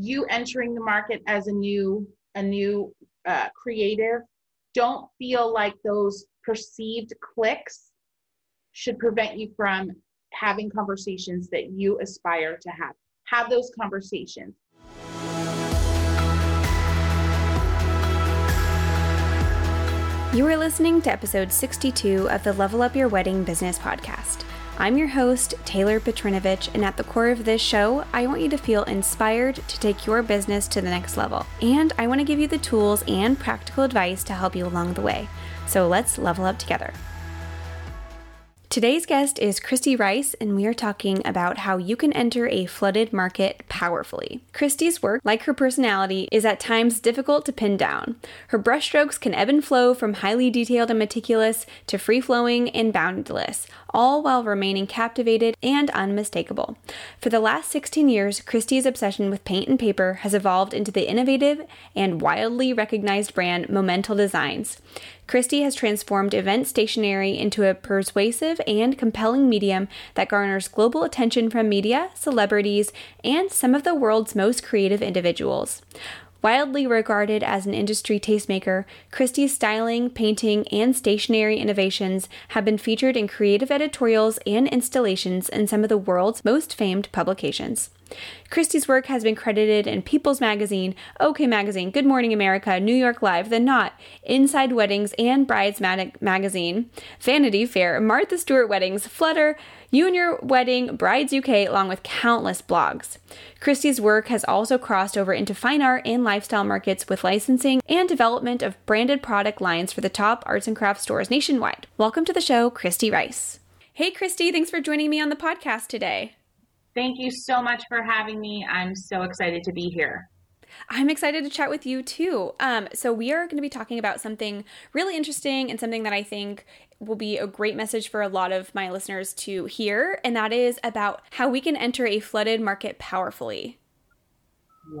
you entering the market as a new a new uh, creative don't feel like those perceived clicks should prevent you from having conversations that you aspire to have have those conversations You are listening to episode 62 of the Level Up Your Wedding Business podcast. I'm your host, Taylor Petrinovich, and at the core of this show, I want you to feel inspired to take your business to the next level. And I want to give you the tools and practical advice to help you along the way. So let's level up together. Today's guest is Christy Rice, and we are talking about how you can enter a flooded market powerfully. Christy's work, like her personality, is at times difficult to pin down. Her brushstrokes can ebb and flow from highly detailed and meticulous to free flowing and boundless, all while remaining captivated and unmistakable. For the last 16 years, Christy's obsession with paint and paper has evolved into the innovative and wildly recognized brand Momental Designs. Christy has transformed event stationery into a persuasive and compelling medium that garners global attention from media, celebrities, and some of the world's most creative individuals. Widely regarded as an industry tastemaker, Christy's styling, painting, and stationery innovations have been featured in creative editorials and installations in some of the world's most famed publications. Christy's work has been credited in People's Magazine, OK Magazine, Good Morning America, New York Live, The Knot, Inside Weddings, and Brides Magazine, Vanity Fair, Martha Stewart Weddings, Flutter, You and Your Wedding, Brides UK, along with countless blogs. Christy's work has also crossed over into fine art and lifestyle markets with licensing and development of branded product lines for the top arts and crafts stores nationwide. Welcome to the show, Christy Rice. Hey, Christy, thanks for joining me on the podcast today. Thank you so much for having me. I'm so excited to be here. I'm excited to chat with you too. Um, so, we are going to be talking about something really interesting and something that I think will be a great message for a lot of my listeners to hear, and that is about how we can enter a flooded market powerfully.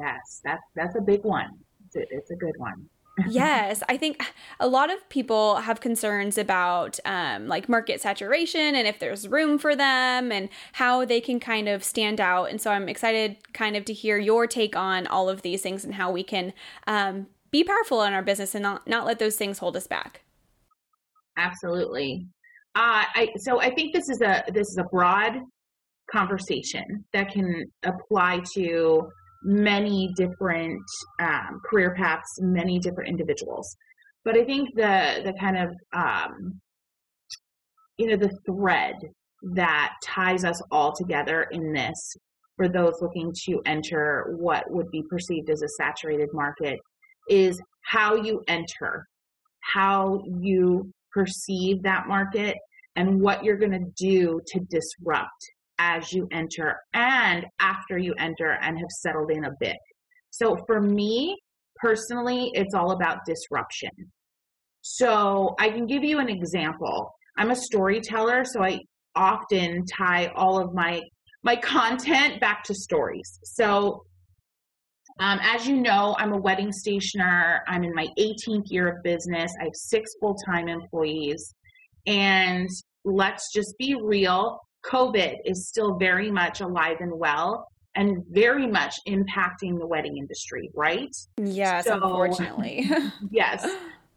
Yes, that's that's a big one. It's a, it's a good one yes, I think a lot of people have concerns about um, like market saturation and if there's room for them and how they can kind of stand out. And so I'm excited kind of to hear your take on all of these things and how we can um, be powerful in our business and not, not let those things hold us back. Absolutely. Uh, I, so I think this is a this is a broad conversation that can apply to many different um, career paths, many different individuals. But I think the the kind of um, you know the thread that ties us all together in this for those looking to enter what would be perceived as a saturated market is how you enter, how you perceive that market, and what you're going to do to disrupt as you enter and after you enter and have settled in a bit. So for me personally, it's all about disruption. So I can give you an example. I'm a storyteller, so I often tie all of my my content back to stories. So um, as you know, I'm a wedding stationer. I'm in my 18th year of business. I have six full time employees. And let's just be real COVID is still very much alive and well and very much impacting the wedding industry, right? Yes, so, unfortunately. yes.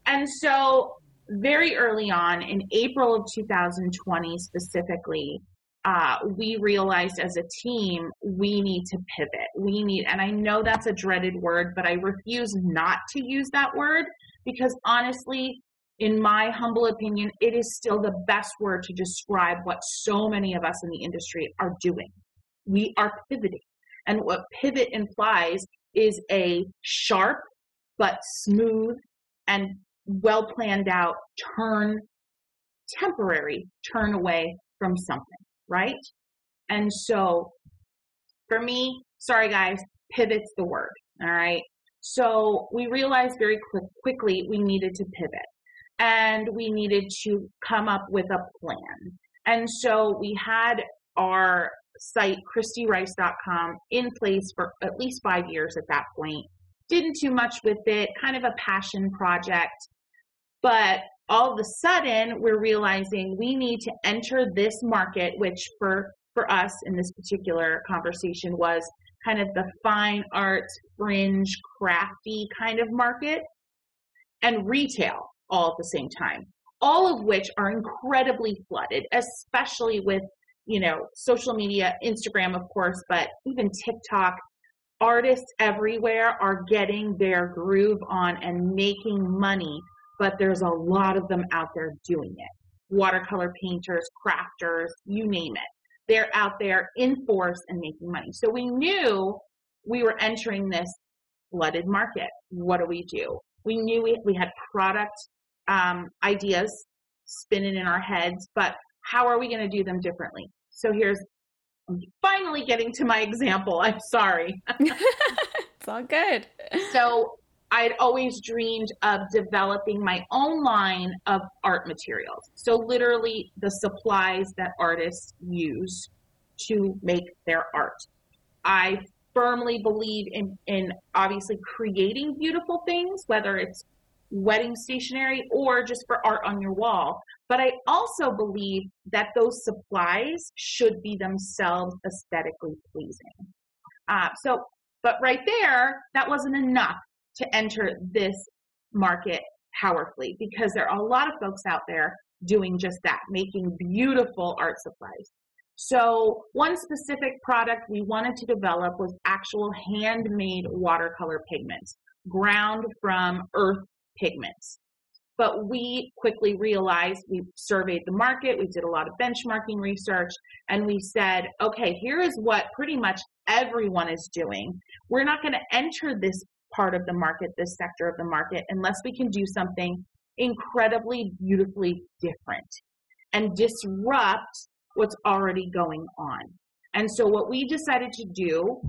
And so, very early on in April of 2020, specifically, uh, we realized as a team we need to pivot. We need, and I know that's a dreaded word, but I refuse not to use that word because honestly, in my humble opinion, it is still the best word to describe what so many of us in the industry are doing. We are pivoting. And what pivot implies is a sharp but smooth and well planned out turn, temporary turn away from something, right? And so for me, sorry guys, pivot's the word, all right? So we realized very quick, quickly we needed to pivot and we needed to come up with a plan. And so we had our site, ChristyRice.com, in place for at least five years at that point. Didn't do much with it, kind of a passion project. But all of a sudden, we're realizing we need to enter this market, which for, for us in this particular conversation was kind of the fine arts, fringe, crafty kind of market, and retail all at the same time, all of which are incredibly flooded, especially with, you know, social media, Instagram, of course, but even TikTok. Artists everywhere are getting their groove on and making money, but there's a lot of them out there doing it. Watercolor painters, crafters, you name it. They're out there in force and making money. So we knew we were entering this flooded market. What do we do? We knew we, we had product um, ideas spinning in our heads, but how are we going to do them differently? So here's I'm finally getting to my example. I'm sorry. it's all good. So I'd always dreamed of developing my own line of art materials. So literally the supplies that artists use to make their art. I firmly believe in, in obviously creating beautiful things, whether it's wedding stationery or just for art on your wall. But I also believe that those supplies should be themselves aesthetically pleasing. Uh, so, but right there, that wasn't enough to enter this market powerfully because there are a lot of folks out there doing just that, making beautiful art supplies. So, one specific product we wanted to develop was actual handmade watercolor pigments, ground from earth pigments. But we quickly realized we surveyed the market, we did a lot of benchmarking research, and we said, okay, here is what pretty much everyone is doing. We're not going to enter this part of the market, this sector of the market, unless we can do something incredibly beautifully different and disrupt what's already going on. And so, what we decided to do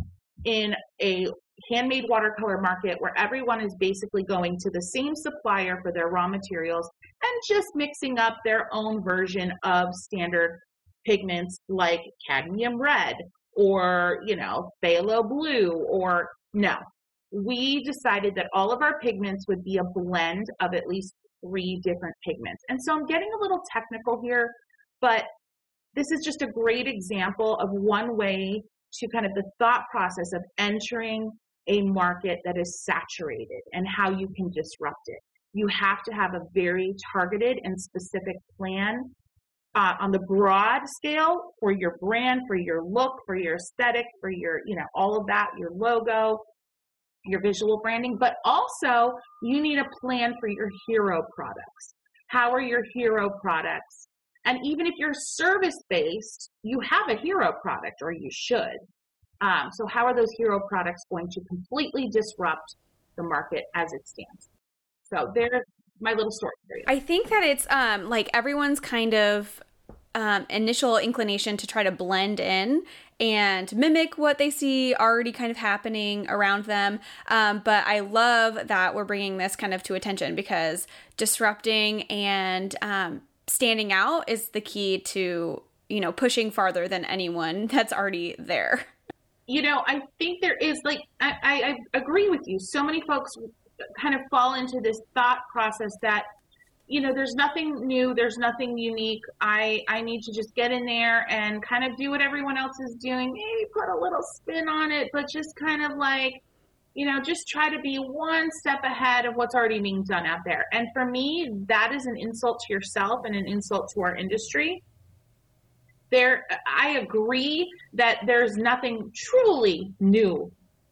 in a handmade watercolor market where everyone is basically going to the same supplier for their raw materials and just mixing up their own version of standard pigments like cadmium red or, you know, phthalo blue or no. We decided that all of our pigments would be a blend of at least three different pigments. And so I'm getting a little technical here, but this is just a great example of one way to kind of the thought process of entering a market that is saturated and how you can disrupt it. You have to have a very targeted and specific plan uh, on the broad scale for your brand, for your look, for your aesthetic, for your, you know, all of that, your logo, your visual branding, but also you need a plan for your hero products. How are your hero products? And even if you're service based, you have a hero product or you should. Um, so, how are those hero products going to completely disrupt the market as it stands? So, there's my little story. I think that it's um, like everyone's kind of um, initial inclination to try to blend in and mimic what they see already kind of happening around them. Um, but I love that we're bringing this kind of to attention because disrupting and um, standing out is the key to you know pushing farther than anyone that's already there you know, I think there is like I, I, I agree with you. So many folks kind of fall into this thought process that you know there's nothing new there's nothing unique. I i need to just get in there and kind of do what everyone else is doing. Maybe put a little spin on it but just kind of like you know just try to be one step ahead of what's already being done out there. And for me that is an insult to yourself and an insult to our industry there I agree that there's nothing truly new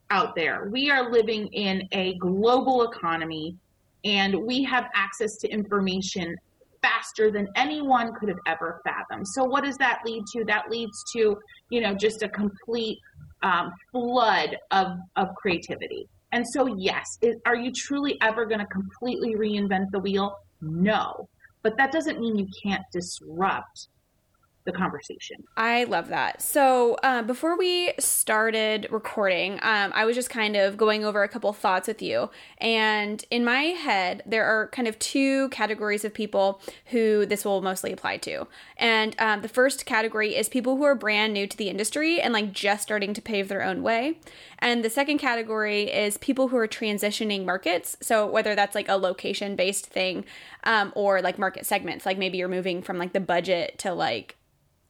out there. We are living in a global economy and we have access to information faster than anyone could have ever fathomed. So what does that lead to? That leads to, you know, just a complete um, flood of, of creativity. And so, yes, is, are you truly ever going to completely reinvent the wheel? No. But that doesn't mean you can't disrupt the conversation. I love that. So, uh, before we started recording, um, I was just kind of going over a couple thoughts with you. And in my head, there are kind of two categories of people who this will mostly apply to. And um, the first category is people who are brand new to the industry and like just starting to pave their own way. And the second category is people who are transitioning markets. So, whether that's like a location based thing um, or like market segments, like maybe you're moving from like the budget to like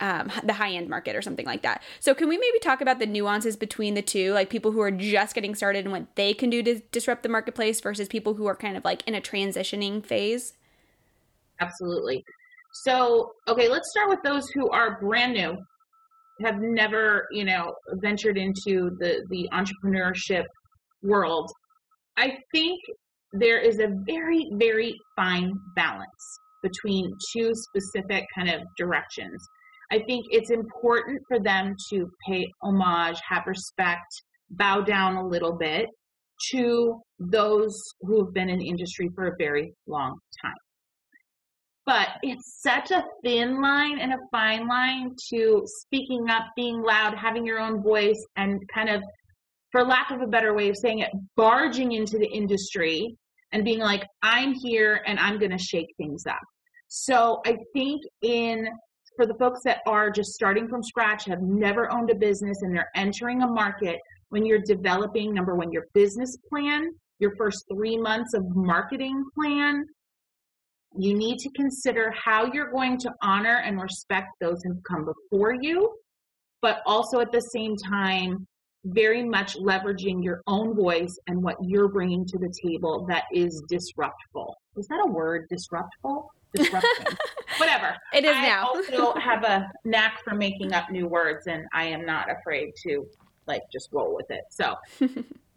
um, the high end market or something like that. So, can we maybe talk about the nuances between the two, like people who are just getting started and what they can do to disrupt the marketplace versus people who are kind of like in a transitioning phase? Absolutely. So, okay, let's start with those who are brand new, have never, you know, ventured into the the entrepreneurship world. I think there is a very very fine balance between two specific kind of directions. I think it's important for them to pay homage, have respect, bow down a little bit to those who have been in the industry for a very long time. But it's such a thin line and a fine line to speaking up, being loud, having your own voice, and kind of, for lack of a better way of saying it, barging into the industry and being like, I'm here and I'm going to shake things up. So I think in for the folks that are just starting from scratch, have never owned a business, and they're entering a market, when you're developing number one, your business plan, your first three months of marketing plan, you need to consider how you're going to honor and respect those who've come before you, but also at the same time, very much leveraging your own voice and what you're bringing to the table that is disruptful. Is that a word, disruptful? Disruption. Whatever. It is now. I now. also have a knack for making up new words, and I am not afraid to like just roll with it. So,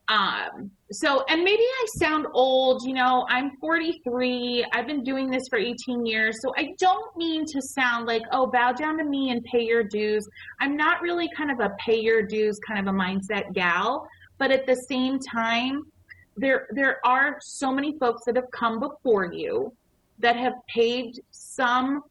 um, so, and maybe I sound old, you know, I'm 43. I've been doing this for 18 years. So I don't mean to sound like, oh, bow down to me and pay your dues. I'm not really kind of a pay your dues kind of a mindset gal. But at the same time, there, there are so many folks that have come before you that have paved some,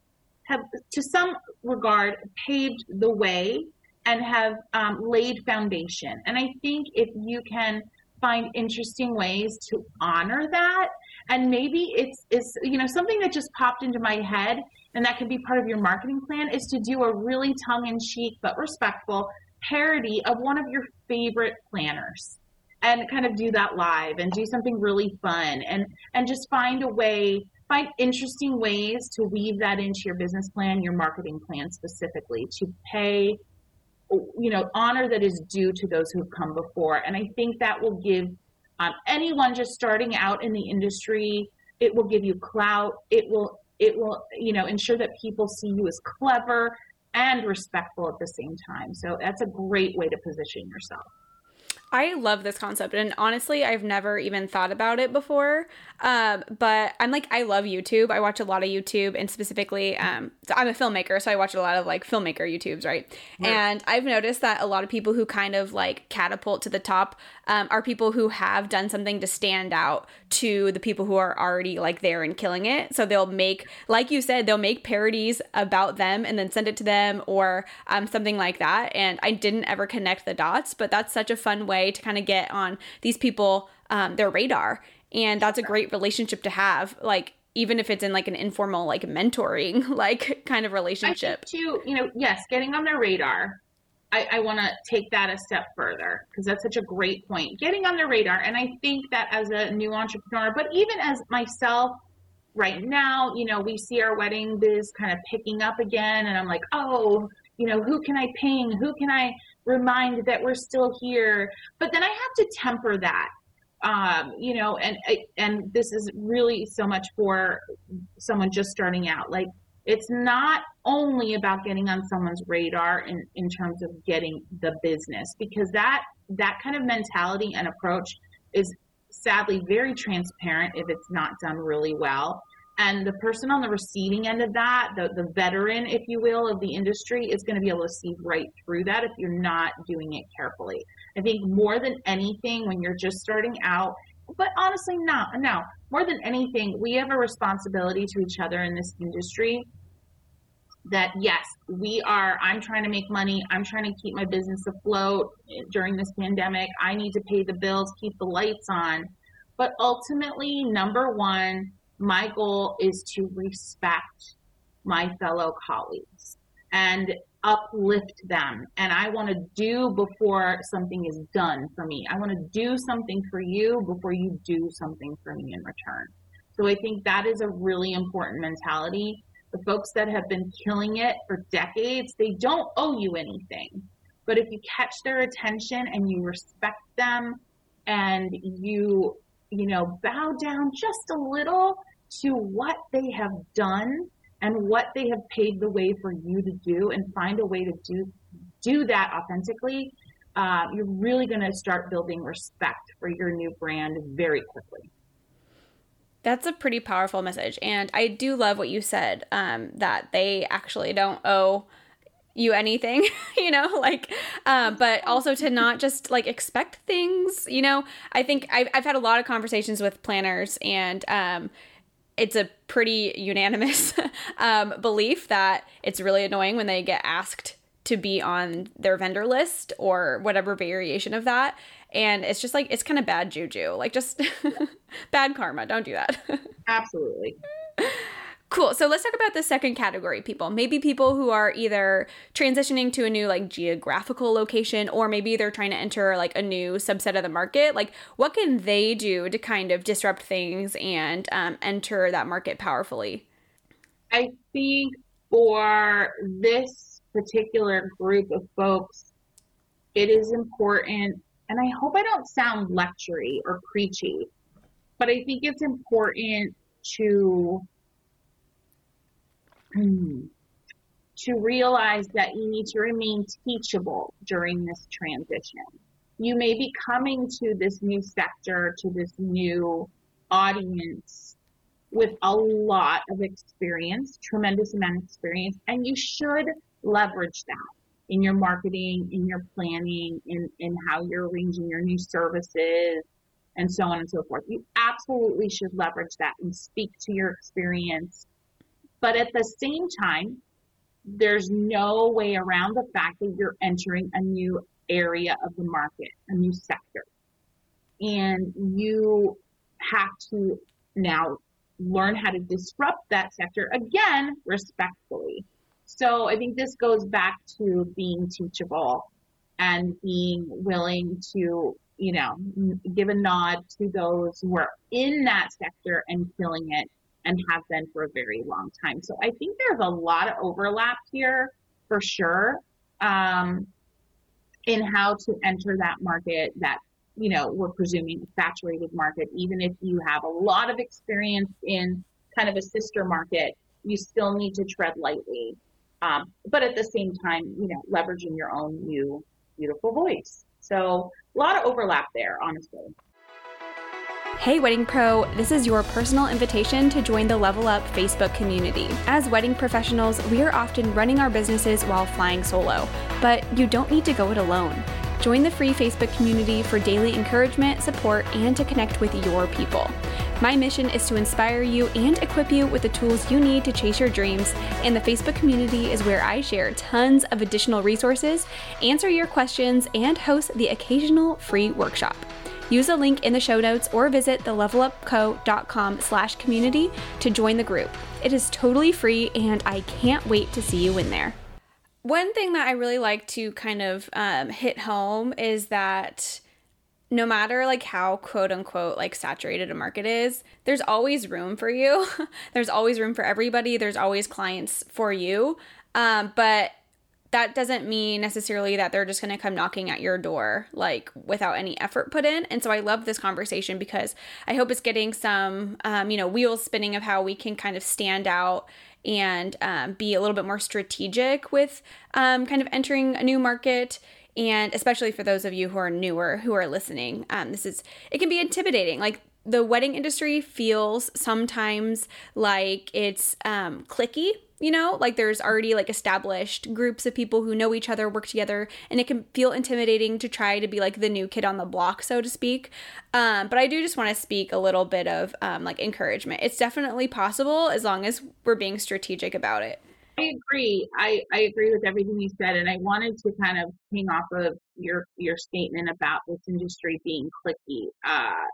have to some regard paved the way and have um, laid foundation. And I think if you can find interesting ways to honor that, and maybe it's it's you know something that just popped into my head, and that can be part of your marketing plan is to do a really tongue-in-cheek but respectful parody of one of your favorite planners and kind of do that live and do something really fun and and just find a way find interesting ways to weave that into your business plan your marketing plan specifically to pay you know, honor that is due to those who've come before. And I think that will give um, anyone just starting out in the industry, it will give you clout. It will, it will, you know, ensure that people see you as clever and respectful at the same time. So that's a great way to position yourself. I love this concept, and honestly, I've never even thought about it before. Um, but I'm like, I love YouTube. I watch a lot of YouTube, and specifically, um, so I'm a filmmaker, so I watch a lot of like filmmaker YouTubes, right? right? And I've noticed that a lot of people who kind of like catapult to the top um, are people who have done something to stand out to the people who are already like there and killing it. So they'll make, like you said, they'll make parodies about them and then send it to them or um, something like that. And I didn't ever connect the dots, but that's such a fun way to kind of get on these people um, their radar and that's a great relationship to have like even if it's in like an informal like mentoring like kind of relationship too you know yes getting on their radar i, I want to take that a step further because that's such a great point getting on the radar and i think that as a new entrepreneur but even as myself right now you know we see our wedding biz kind of picking up again and i'm like oh you know who can i ping who can i remind that we're still here. But then I have to temper that. Um, you know, and and this is really so much for someone just starting out. Like it's not only about getting on someone's radar in, in terms of getting the business because that that kind of mentality and approach is sadly very transparent if it's not done really well. And the person on the receiving end of that the, the veteran if you will of the industry is going to be able to see right through that if you're not doing it carefully. I think more than anything when you're just starting out but honestly not no more than anything we have a responsibility to each other in this industry that yes we are i'm trying to make money i'm trying to keep my business afloat during this pandemic i need to pay the bills keep the lights on. But ultimately number one my goal is to respect my fellow colleagues. And uplift them. And I want to do before something is done for me. I want to do something for you before you do something for me in return. So I think that is a really important mentality the folks that have been killing it for decades, they don't owe you anything. But if you catch their attention and you respect them and you, you know, bow down just a little to what they have done and what they have paved the way for you to do and find a way to do do that authentically, uh, you're really going to start building respect for your new brand very quickly. That's a pretty powerful message. And I do love what you said um, that they actually don't owe you anything, you know, like, um, but also to not just like expect things, you know. I think I've, I've had a lot of conversations with planners and, um, it's a pretty unanimous um, belief that it's really annoying when they get asked to be on their vendor list or whatever variation of that. And it's just like, it's kind of bad juju. Like, just bad karma. Don't do that. Absolutely. Cool. So let's talk about the second category people. Maybe people who are either transitioning to a new like geographical location or maybe they're trying to enter like a new subset of the market. Like what can they do to kind of disrupt things and um, enter that market powerfully? I think for this particular group of folks, it is important, and I hope I don't sound lectury or preachy, but I think it's important to to realize that you need to remain teachable during this transition. You may be coming to this new sector, to this new audience with a lot of experience, tremendous amount of experience, and you should leverage that in your marketing, in your planning, in, in how you're arranging your new services, and so on and so forth. You absolutely should leverage that and speak to your experience but at the same time, there's no way around the fact that you're entering a new area of the market, a new sector. And you have to now learn how to disrupt that sector again respectfully. So I think this goes back to being teachable and being willing to, you know, give a nod to those who are in that sector and killing it and have been for a very long time. So I think there's a lot of overlap here for sure um, in how to enter that market that you know we're presuming saturated market. Even if you have a lot of experience in kind of a sister market you still need to tread lightly. Um, but at the same time you know leveraging your own new beautiful voice. So a lot of overlap there honestly Hey, Wedding Pro, this is your personal invitation to join the Level Up Facebook community. As wedding professionals, we are often running our businesses while flying solo, but you don't need to go it alone. Join the free Facebook community for daily encouragement, support, and to connect with your people. My mission is to inspire you and equip you with the tools you need to chase your dreams, and the Facebook community is where I share tons of additional resources, answer your questions, and host the occasional free workshop. Use a link in the show notes or visit thelevelupco.com slash community to join the group. It is totally free and I can't wait to see you in there. One thing that I really like to kind of um, hit home is that no matter like how quote unquote like saturated a market is, there's always room for you. there's always room for everybody. There's always clients for you. Um, but that doesn't mean necessarily that they're just going to come knocking at your door like without any effort put in. And so i love this conversation because i hope it's getting some um, you know wheels spinning of how we can kind of stand out and um, be a little bit more strategic with um, kind of entering a new market. And especially for those of you who are newer who are listening um, this is it can be intimidating. Like the wedding industry feels sometimes like it's um, clicky you know like there's already like established groups of people who know each other work together and it can feel intimidating to try to be like the new kid on the block so to speak um, but i do just want to speak a little bit of um, like encouragement it's definitely possible as long as we're being strategic about it I agree. I, I agree with everything you said, and I wanted to kind of hang off of your your statement about this industry being clicky. Uh,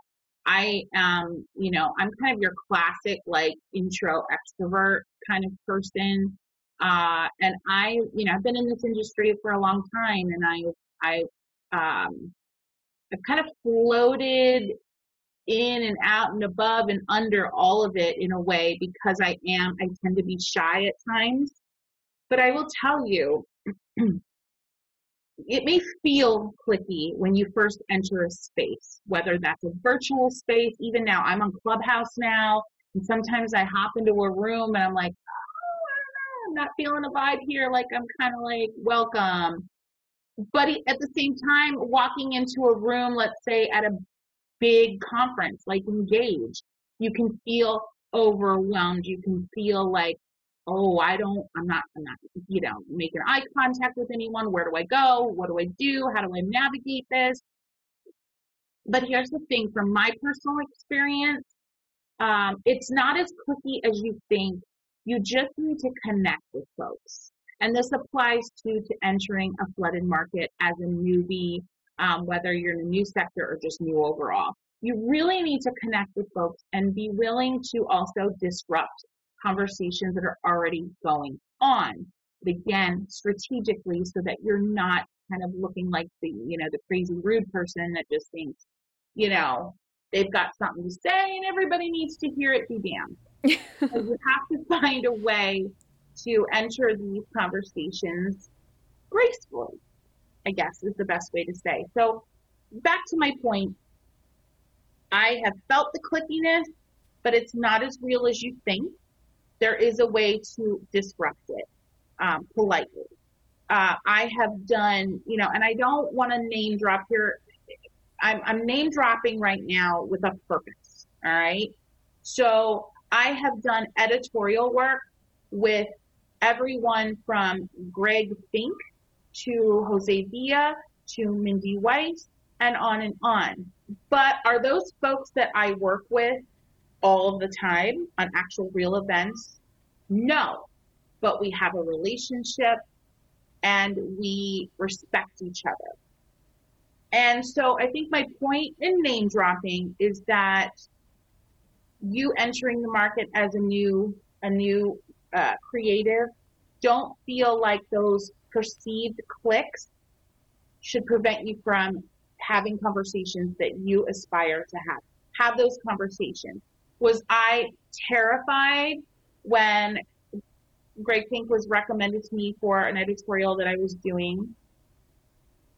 I am, you know, I'm kind of your classic like intro extrovert kind of person. Uh, and I, you know, I've been in this industry for a long time and I, I, um, I've kind of floated in and out and above and under all of it in a way because I am, I tend to be shy at times. But I will tell you, it may feel clicky when you first enter a space, whether that's a virtual space. Even now, I'm on Clubhouse now, and sometimes I hop into a room and I'm like, oh, I'm not feeling a vibe here. Like I'm kind of like, welcome. But at the same time, walking into a room, let's say at a big conference like Engage, you can feel overwhelmed. You can feel like, oh, I don't, I'm not, I'm not, you know, making eye contact with anyone. Where do I go? What do I do? How do I navigate this? But here's the thing from my personal experience, um, it's not as clicky as you think. You just need to connect with folks. And this applies to, to entering a flooded market as a newbie um, whether you're in a new sector or just new overall. You really need to connect with folks and be willing to also disrupt conversations that are already going on. But again, strategically so that you're not kind of looking like the, you know, the crazy rude person that just thinks, you know, they've got something to say and everybody needs to hear it be damned. so you have to find a way to enter these conversations gracefully I guess is the best way to say. So back to my point, I have felt the clickiness, but it's not as real as you think. There is a way to disrupt it um, politely. Uh, I have done, you know, and I don't want to name drop here. I'm, I'm name dropping right now with a purpose. All right. So I have done editorial work with everyone from Greg Finck to Jose Villa to Mindy Weiss and on and on. But are those folks that I work with all of the time on actual real events? No. But we have a relationship and we respect each other. And so I think my point in name dropping is that you entering the market as a new a new uh, creative don't feel like those perceived clicks should prevent you from having conversations that you aspire to have. Have those conversations. Was I terrified when Greg Finck was recommended to me for an editorial that I was doing?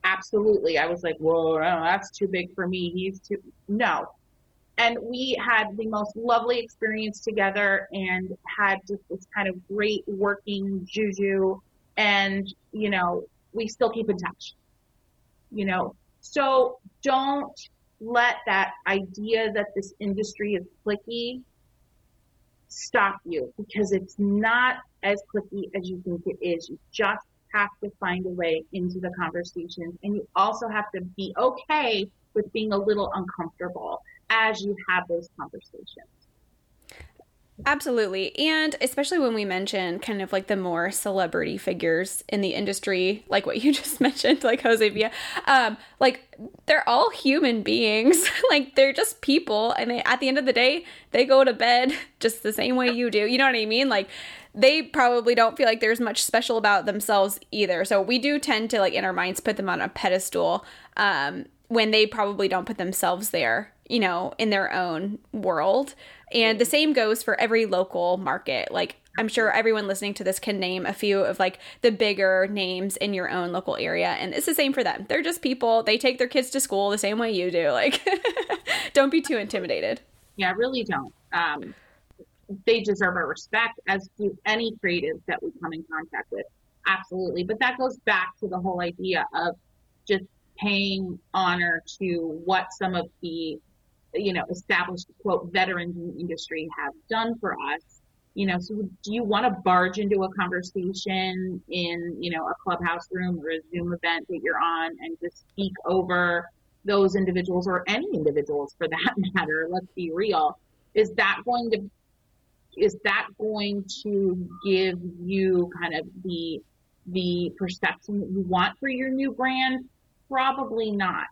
Absolutely. I was like, whoa, that's too big for me. He's too, no. And we had the most lovely experience together and had just this kind of great working juju and you know we still keep in touch you know so don't let that idea that this industry is clicky stop you because it's not as clicky as you think it is. You just have to find a way into the conversations and you also have to be okay with being a little uncomfortable as you have those conversations Absolutely. And especially when we mention kind of like the more celebrity figures in the industry, like what you just mentioned, like Jose Villa, um, like they're all human beings. like they're just people. And they, at the end of the day, they go to bed just the same way you do. You know what I mean? Like they probably don't feel like there's much special about themselves either. So we do tend to like in our minds put them on a pedestal um, when they probably don't put themselves there, you know, in their own world. And the same goes for every local market. Like I'm sure everyone listening to this can name a few of like the bigger names in your own local area and it's the same for them. They're just people. They take their kids to school the same way you do. Like don't be too intimidated. Yeah, really don't. Um, they deserve our respect as do any creatives that we come in contact with. Absolutely. But that goes back to the whole idea of just paying honor to what some of the you know, established quote veterans in the industry have done for us. You know, so do you want to barge into a conversation in, you know, a clubhouse room or a Zoom event that you're on and just speak over those individuals or any individuals for that matter? Let's be real. Is that going to is that going to give you kind of the the perception that you want for your new brand? Probably not.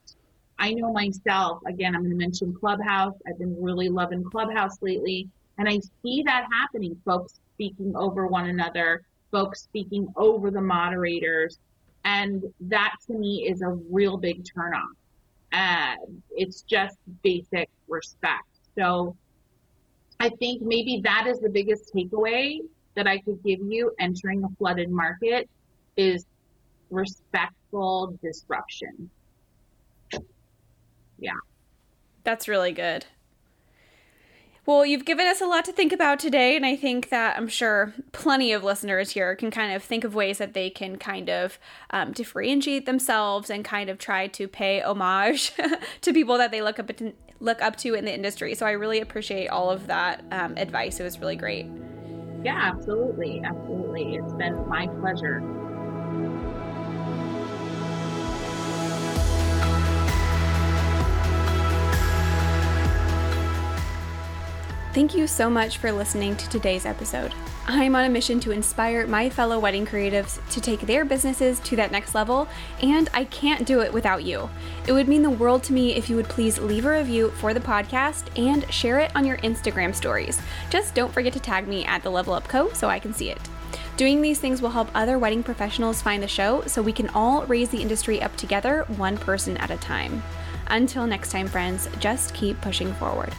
I know myself, again, I'm going to mention Clubhouse. I've been really loving Clubhouse lately. And I see that happening folks speaking over one another, folks speaking over the moderators. And that to me is a real big turnoff. Uh, it's just basic respect. So I think maybe that is the biggest takeaway that I could give you entering a flooded market is respectful disruption. Yeah. That's really good. Well, you've given us a lot to think about today, and I think that I'm sure plenty of listeners here can kind of think of ways that they can kind of um, differentiate themselves and kind of try to pay homage to people that they look up to, look up to in the industry. So I really appreciate all of that um, advice. It was really great. Yeah, absolutely, absolutely. It's been my pleasure. Thank you so much for listening to today's episode. I'm on a mission to inspire my fellow wedding creatives to take their businesses to that next level, and I can't do it without you. It would mean the world to me if you would please leave a review for the podcast and share it on your Instagram stories. Just don't forget to tag me at the Level Up Co so I can see it. Doing these things will help other wedding professionals find the show so we can all raise the industry up together, one person at a time. Until next time, friends, just keep pushing forward.